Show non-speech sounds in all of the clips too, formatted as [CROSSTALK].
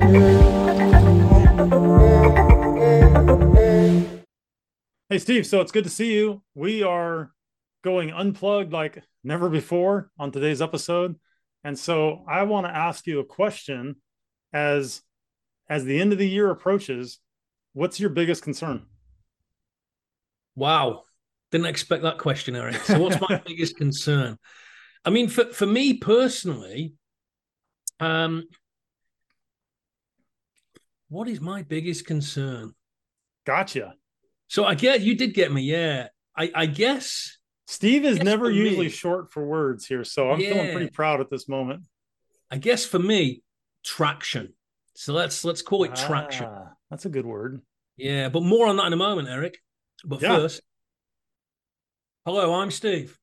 Hey, Steve. So it's good to see you. We are going unplugged like never before on today's episode. And so I want to ask you a question as as the end of the year approaches, what's your biggest concern? Wow. Didn't expect that question, Eric. So what's my [LAUGHS] biggest concern? I mean, for, for me personally, um, what is my biggest concern? Gotcha. So I get you did get me, yeah. I, I guess Steve is never usually me, short for words here, so I'm yeah. feeling pretty proud at this moment. I guess for me, traction. So let's let's call it ah, traction. That's a good word. Yeah, but more on that in a moment, Eric. But yeah. first, hello, I'm Steve.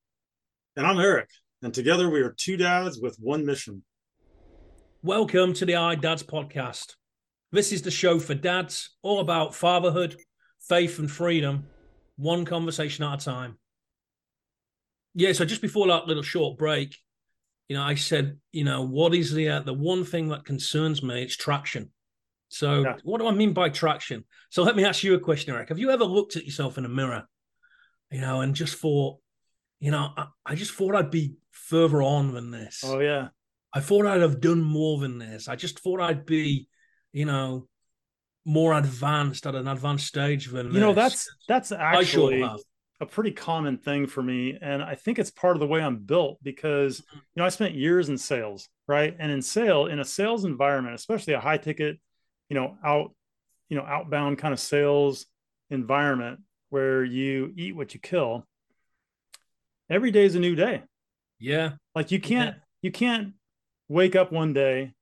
And I'm Eric. And together we are two dads with one mission. Welcome to the Allied Dads podcast. This is the show for dads, all about fatherhood, faith, and freedom, one conversation at a time. Yeah, so just before that little short break, you know, I said, you know, what is the uh, the one thing that concerns me? It's traction. So, yeah. what do I mean by traction? So, let me ask you a question, Eric. Have you ever looked at yourself in a mirror, you know, and just thought, you know, I, I just thought I'd be further on than this. Oh yeah, I thought I'd have done more than this. I just thought I'd be, you know, more advanced at an advanced stage than you this. know. That's that's actually a pretty common thing for me and i think it's part of the way i'm built because mm-hmm. you know i spent years in sales right and in sale in a sales environment especially a high ticket you know out you know outbound kind of sales environment where you eat what you kill every day is a new day yeah like you can't yeah. you can't wake up one day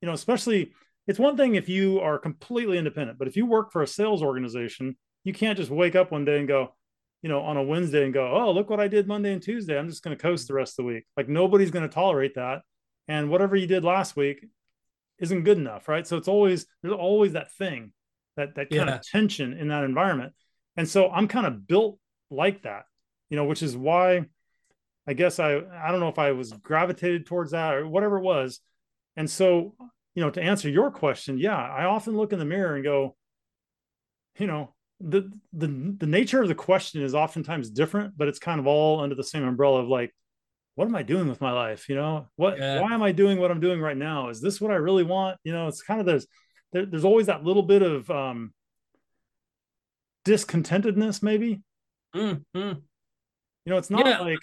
you know especially it's one thing if you are completely independent but if you work for a sales organization you can't just wake up one day and go you know, on a Wednesday and go, oh, look what I did Monday and Tuesday. I'm just going to coast the rest of the week. Like nobody's going to tolerate that. And whatever you did last week isn't good enough, right? So it's always there's always that thing, that that kind yeah. of tension in that environment. And so I'm kind of built like that, you know, which is why I guess I I don't know if I was gravitated towards that or whatever it was. And so, you know, to answer your question, yeah, I often look in the mirror and go, you know, the the the nature of the question is oftentimes different, but it's kind of all under the same umbrella of like, what am I doing with my life? You know, what yeah. why am I doing what I'm doing right now? Is this what I really want? You know, it's kind of there's there, there's always that little bit of um discontentedness, maybe. Mm-hmm. You know, it's not yeah. like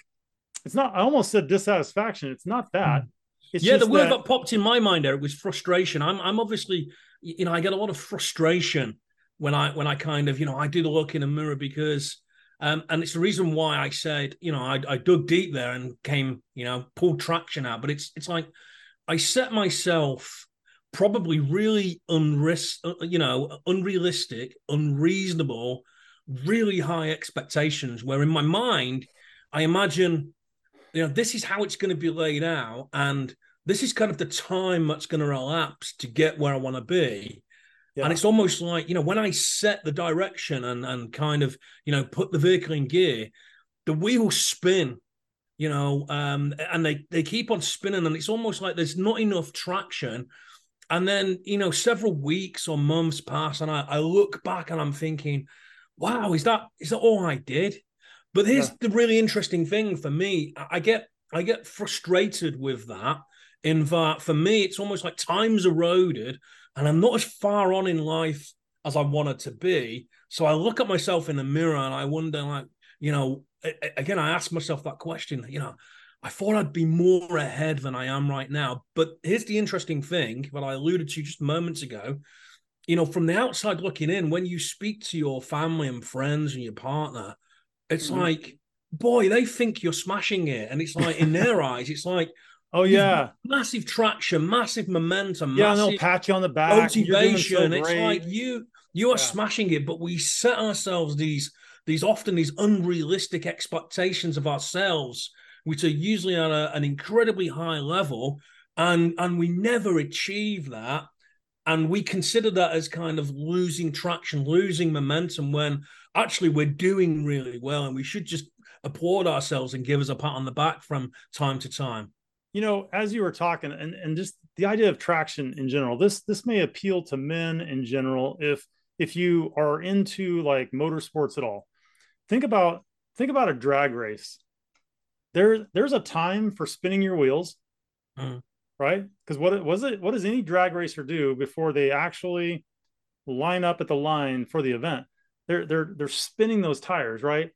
it's not. I almost said dissatisfaction. It's not that. It's yeah, the word that... that popped in my mind there was frustration. I'm I'm obviously you know I get a lot of frustration when I when I kind of you know I do the look in a mirror because um, and it's the reason why I said you know I, I dug deep there and came you know pulled traction out, but it's it's like I set myself probably really unris uh, you know unrealistic, unreasonable, really high expectations. Where in my mind I imagine you know this is how it's going to be laid out and this is kind of the time that's going to elapse to get where I want to be. Yeah. And it's almost like, you know, when I set the direction and, and kind of, you know, put the vehicle in gear, the wheels spin, you know, um, and they, they keep on spinning and it's almost like there's not enough traction. And then, you know, several weeks or months pass and I, I look back and I'm thinking, wow, is that is that all I did? But here's yeah. the really interesting thing for me. I get I get frustrated with that in that for me, it's almost like time's eroded and I'm not as far on in life as I wanted to be. So I look at myself in the mirror and I wonder, like, you know, again, I ask myself that question, you know, I thought I'd be more ahead than I am right now. But here's the interesting thing that I alluded to just moments ago. You know, from the outside looking in, when you speak to your family and friends and your partner, it's mm-hmm. like, boy, they think you're smashing it. And it's like, in their eyes, it's like, Oh yeah, massive traction, massive momentum. Yeah, massive they'll pat you on the back. Motivation. So it's like you you are yeah. smashing it, but we set ourselves these these often these unrealistic expectations of ourselves, which are usually on a, an incredibly high level, and and we never achieve that, and we consider that as kind of losing traction, losing momentum when actually we're doing really well, and we should just applaud ourselves and give us a pat on the back from time to time you know, as you were talking, and and just the idea of traction in general. This this may appeal to men in general if if you are into like motorsports at all. Think about think about a drag race. There there's a time for spinning your wheels, mm. right? Because what was it? What does any drag racer do before they actually line up at the line for the event? They're they're they're spinning those tires, right?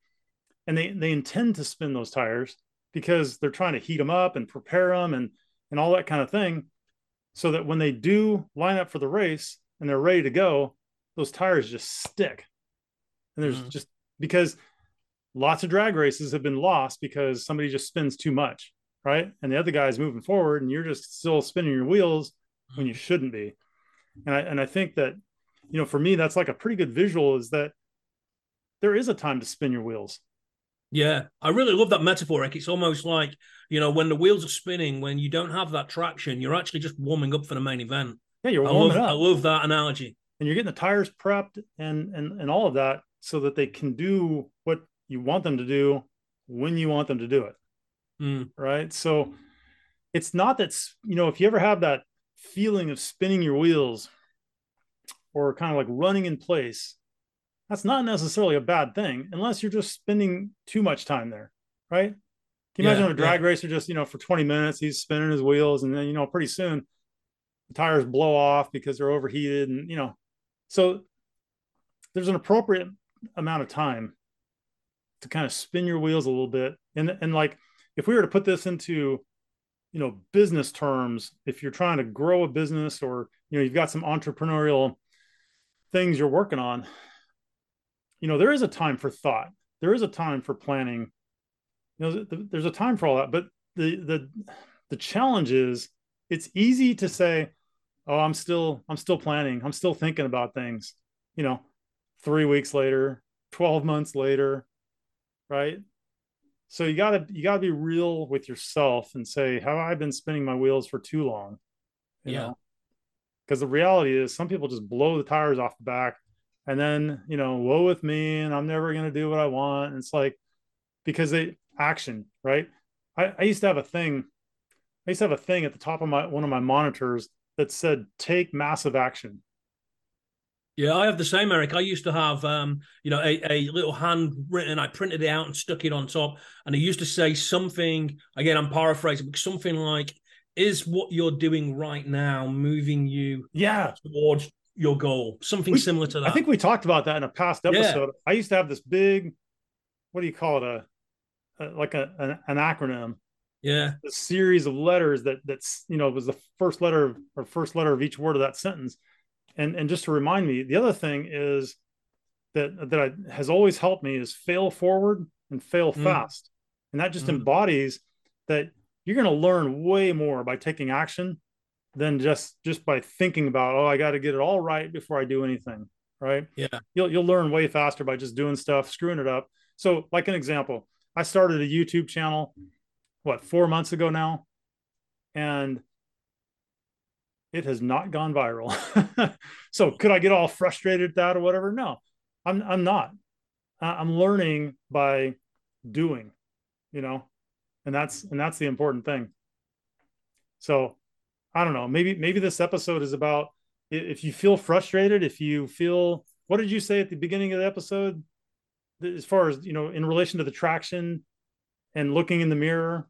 And they they intend to spin those tires because they're trying to heat them up and prepare them and and all that kind of thing so that when they do line up for the race and they're ready to go those tires just stick and there's mm-hmm. just because lots of drag races have been lost because somebody just spins too much right and the other guy's moving forward and you're just still spinning your wheels mm-hmm. when you shouldn't be and I, and I think that you know for me that's like a pretty good visual is that there is a time to spin your wheels yeah, I really love that metaphor. It's almost like, you know, when the wheels are spinning, when you don't have that traction, you're actually just warming up for the main event. Yeah, you're warming I love, up. I love that analogy. And you're getting the tires prepped and and and all of that so that they can do what you want them to do when you want them to do it. Mm. Right. So it's not that, you know, if you ever have that feeling of spinning your wheels or kind of like running in place, that's not necessarily a bad thing unless you're just spending too much time there, right? Can you yeah, imagine a drag yeah. racer just, you know, for 20 minutes, he's spinning his wheels and then, you know, pretty soon the tires blow off because they're overheated and, you know, so there's an appropriate amount of time to kind of spin your wheels a little bit. And, and like, if we were to put this into, you know, business terms, if you're trying to grow a business or, you know, you've got some entrepreneurial things you're working on, you know there is a time for thought. There is a time for planning. You know there's a time for all that but the the the challenge is it's easy to say oh i'm still i'm still planning. I'm still thinking about things. You know 3 weeks later 12 months later right? So you got to you got to be real with yourself and say have i been spinning my wheels for too long? You yeah. because the reality is some people just blow the tires off the back and then you know woe with me and i'm never going to do what i want and it's like because they action right I, I used to have a thing i used to have a thing at the top of my one of my monitors that said take massive action yeah, I have the same, Eric. I used to have, um, you know, a, a little handwritten. I printed it out and stuck it on top, and it used to say something. Again, I'm paraphrasing, but something like, "Is what you're doing right now moving you, yeah, towards your goal, something we, similar to that. I think we talked about that in a past episode. Yeah. I used to have this big, what do you call it, a, a like a an, an, acronym. Yeah, a series of letters that that's you know was the first letter of, or first letter of each word of that sentence. And and just to remind me, the other thing is that that I, has always helped me is fail forward and fail mm. fast, and that just mm. embodies that you're going to learn way more by taking action than just just by thinking about oh i got to get it all right before i do anything right? Yeah. You'll you'll learn way faster by just doing stuff screwing it up. So like an example i started a youtube channel what four months ago now? And it has not gone viral. [LAUGHS] So could i get all frustrated at that or whatever? No i'm i'm not. I'm learning by doing you know? And that's and that's the important thing. So I don't know. Maybe maybe this episode is about if you feel frustrated, if you feel what did you say at the beginning of the episode as far as, you know, in relation to the traction and looking in the mirror?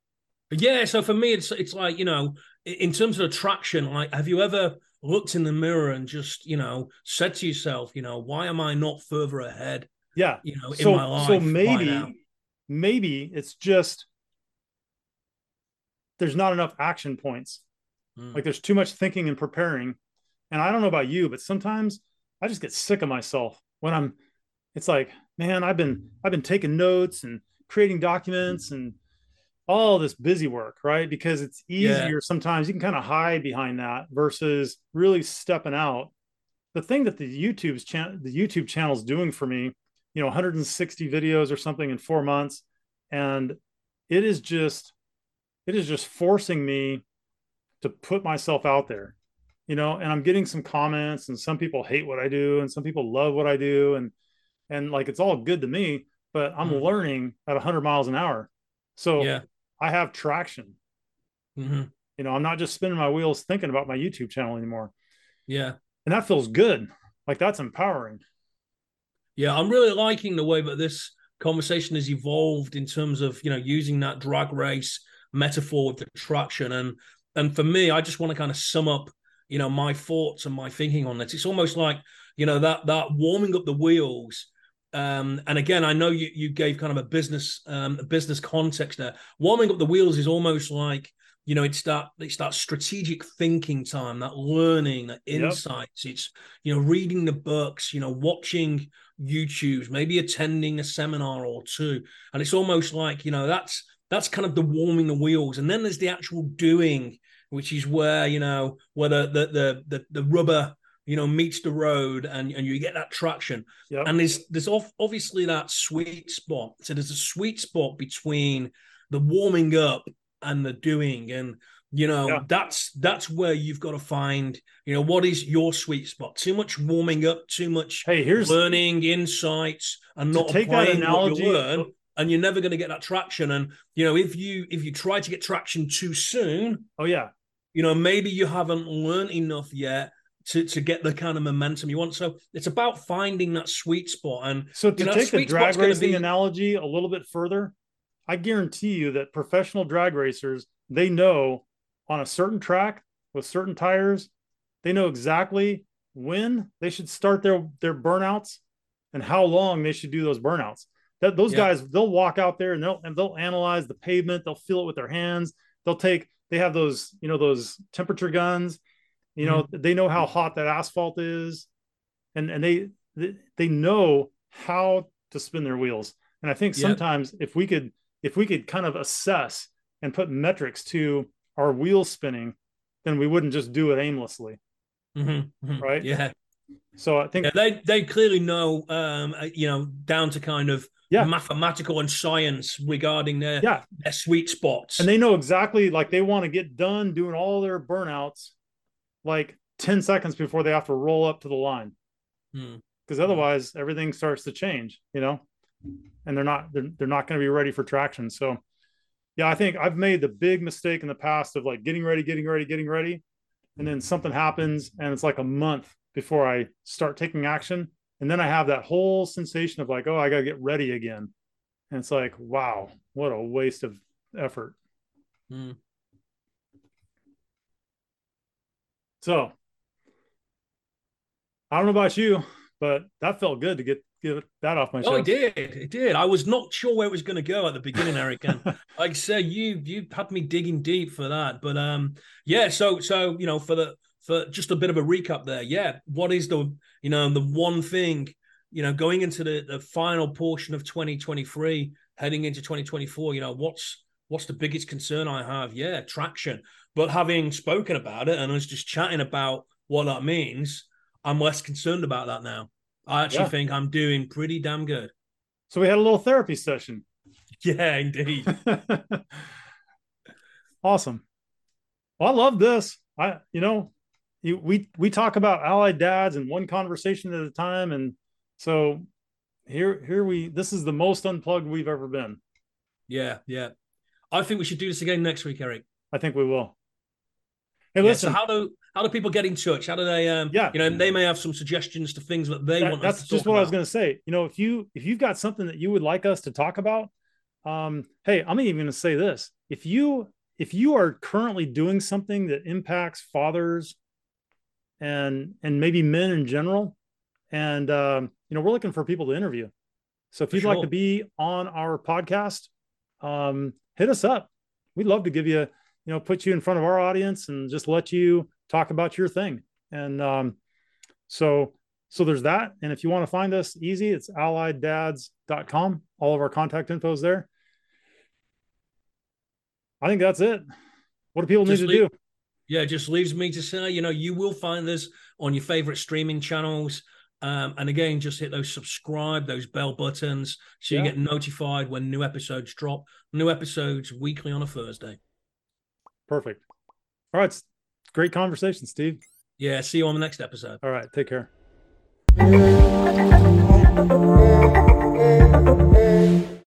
Yeah, so for me it's it's like, you know, in terms of attraction, like have you ever looked in the mirror and just, you know, said to yourself, you know, why am I not further ahead? Yeah. You know, so, in my life. So maybe maybe it's just there's not enough action points Mm. Like there's too much thinking and preparing. And I don't know about you, but sometimes I just get sick of myself when I'm it's like, man, I've been I've been taking notes and creating documents and all this busy work, right? Because it's easier yeah. sometimes you can kind of hide behind that versus really stepping out. The thing that the YouTube's channel the YouTube channel is doing for me, you know, 160 videos or something in 4 months and it is just it is just forcing me to put myself out there you know and i'm getting some comments and some people hate what i do and some people love what i do and and like it's all good to me but i'm mm-hmm. learning at 100 miles an hour so yeah i have traction mm-hmm. You know, I'm not just spinning my wheels thinking about my YouTube channel anymore. Yeah. And that feels good. Like that's empowering. Yeah, I'm really liking the way that this conversation has evolved in terms of, you know, using that drag race metaphor with the traction. And and for me, I just want to kind of sum up, you know, my thoughts and my thinking on this. It's almost like, you know, that that warming up the wheels. Um, and again, I know you you gave kind of a business um, a business context there. Warming up the wheels is almost like you know it's that it's that strategic thinking time that learning that insights yep. it's you know reading the books you know watching youtube maybe attending a seminar or two and it's almost like you know that's that's kind of the warming the wheels. And then there's the actual doing which is where you know where the the the the, the rubber you know meets the road and and you get that traction. Yep. and there's there's off, obviously that sweet spot. So there's a sweet spot between the warming up and the doing. And you know yeah. that's that's where you've got to find you know what is your sweet spot? Too much warming up too much hey here's learning insights and not take that analogy, what you learn oh, and you're never going to get that traction and you know if you if you try to get traction too soon oh yeah you know maybe you haven't learned enough yet to, to get the kind of momentum you want. So it's about finding that sweet spot. And so to you know, take the drag racing be... analogy a little bit further, I guarantee you that professional drag racers, they know on a certain track with certain tires, they know exactly when they should start their their burnouts and how long they should do those burnouts. That those yeah. guys, they'll walk out there and they'll and they'll analyze the pavement, they'll feel it with their hands. They'll take they have those, you know, those temperature guns. You know, mm-hmm. they know how hot that asphalt is. And and they they know how to spin their wheels. And I think sometimes yep. if we could if we could kind of assess and put metrics to our wheel spinning, then we wouldn't just do it aimlessly. Mm-hmm, mm-hmm. Right. Yeah. So I think yeah, they they clearly know, um, uh, you know, down to kind of yeah. mathematical and science regarding their yeah. their sweet spots, and they know exactly like they want to get done doing all their burnouts, like ten seconds before they have to roll up to the line, because hmm. otherwise everything starts to change. You know and they're not they're, they're not going to be ready for traction so yeah i think i've made the big mistake in the past of like getting ready getting ready getting ready and then something happens and it's like a month before i start taking action and then i have that whole sensation of like oh i got to get ready again and it's like wow what a waste of effort mm. so i don't know about you but that felt good to get get that off my chest. Oh, it did. It did. I was not sure where it was going to go at the beginning, Eric. And [LAUGHS] like I said, you you had me digging deep for that. But um, yeah. So so you know for the for just a bit of a recap there. Yeah. What is the you know the one thing you know going into the the final portion of 2023, heading into 2024? You know what's what's the biggest concern I have? Yeah, traction. But having spoken about it and us just chatting about what that means, I'm less concerned about that now. I actually yeah. think I'm doing pretty damn good. So we had a little therapy session. [LAUGHS] Yeah, indeed. [LAUGHS] awesome. Well, I love this. I, you know, you, we we talk about allied dads and one conversation at a time, and so here here we this is the most unplugged we've ever been. Yeah, yeah. I think we should do this again next week, Eric. I think we will. Hey, yeah, listen. So how do how do people get in touch? How do they? Um, yeah, you know, they may have some suggestions to things that they that, want. That's just what about. I was going to say. You know, if you if you've got something that you would like us to talk about, um, hey, I'm even going to say this: if you if you are currently doing something that impacts fathers and and maybe men in general, and um, you know, we're looking for people to interview. So if for you'd sure. like to be on our podcast, um, hit us up. We'd love to give you, you know, put you in front of our audience and just let you talk about your thing. And um, so so there's that. And if you want to find us easy, it's allieddads.com. All of our contact info is there. I think that's it. What do people just need to leave, do? Yeah, it just leaves me to say, you know, you will find this on your favorite streaming channels. Um, and again, just hit those subscribe, those bell buttons, so yeah. you get notified when new episodes drop. New episodes weekly on a Thursday. Perfect. All right. Great conversation, Steve. Yeah. See you on the next episode. All right. Take care. [LAUGHS]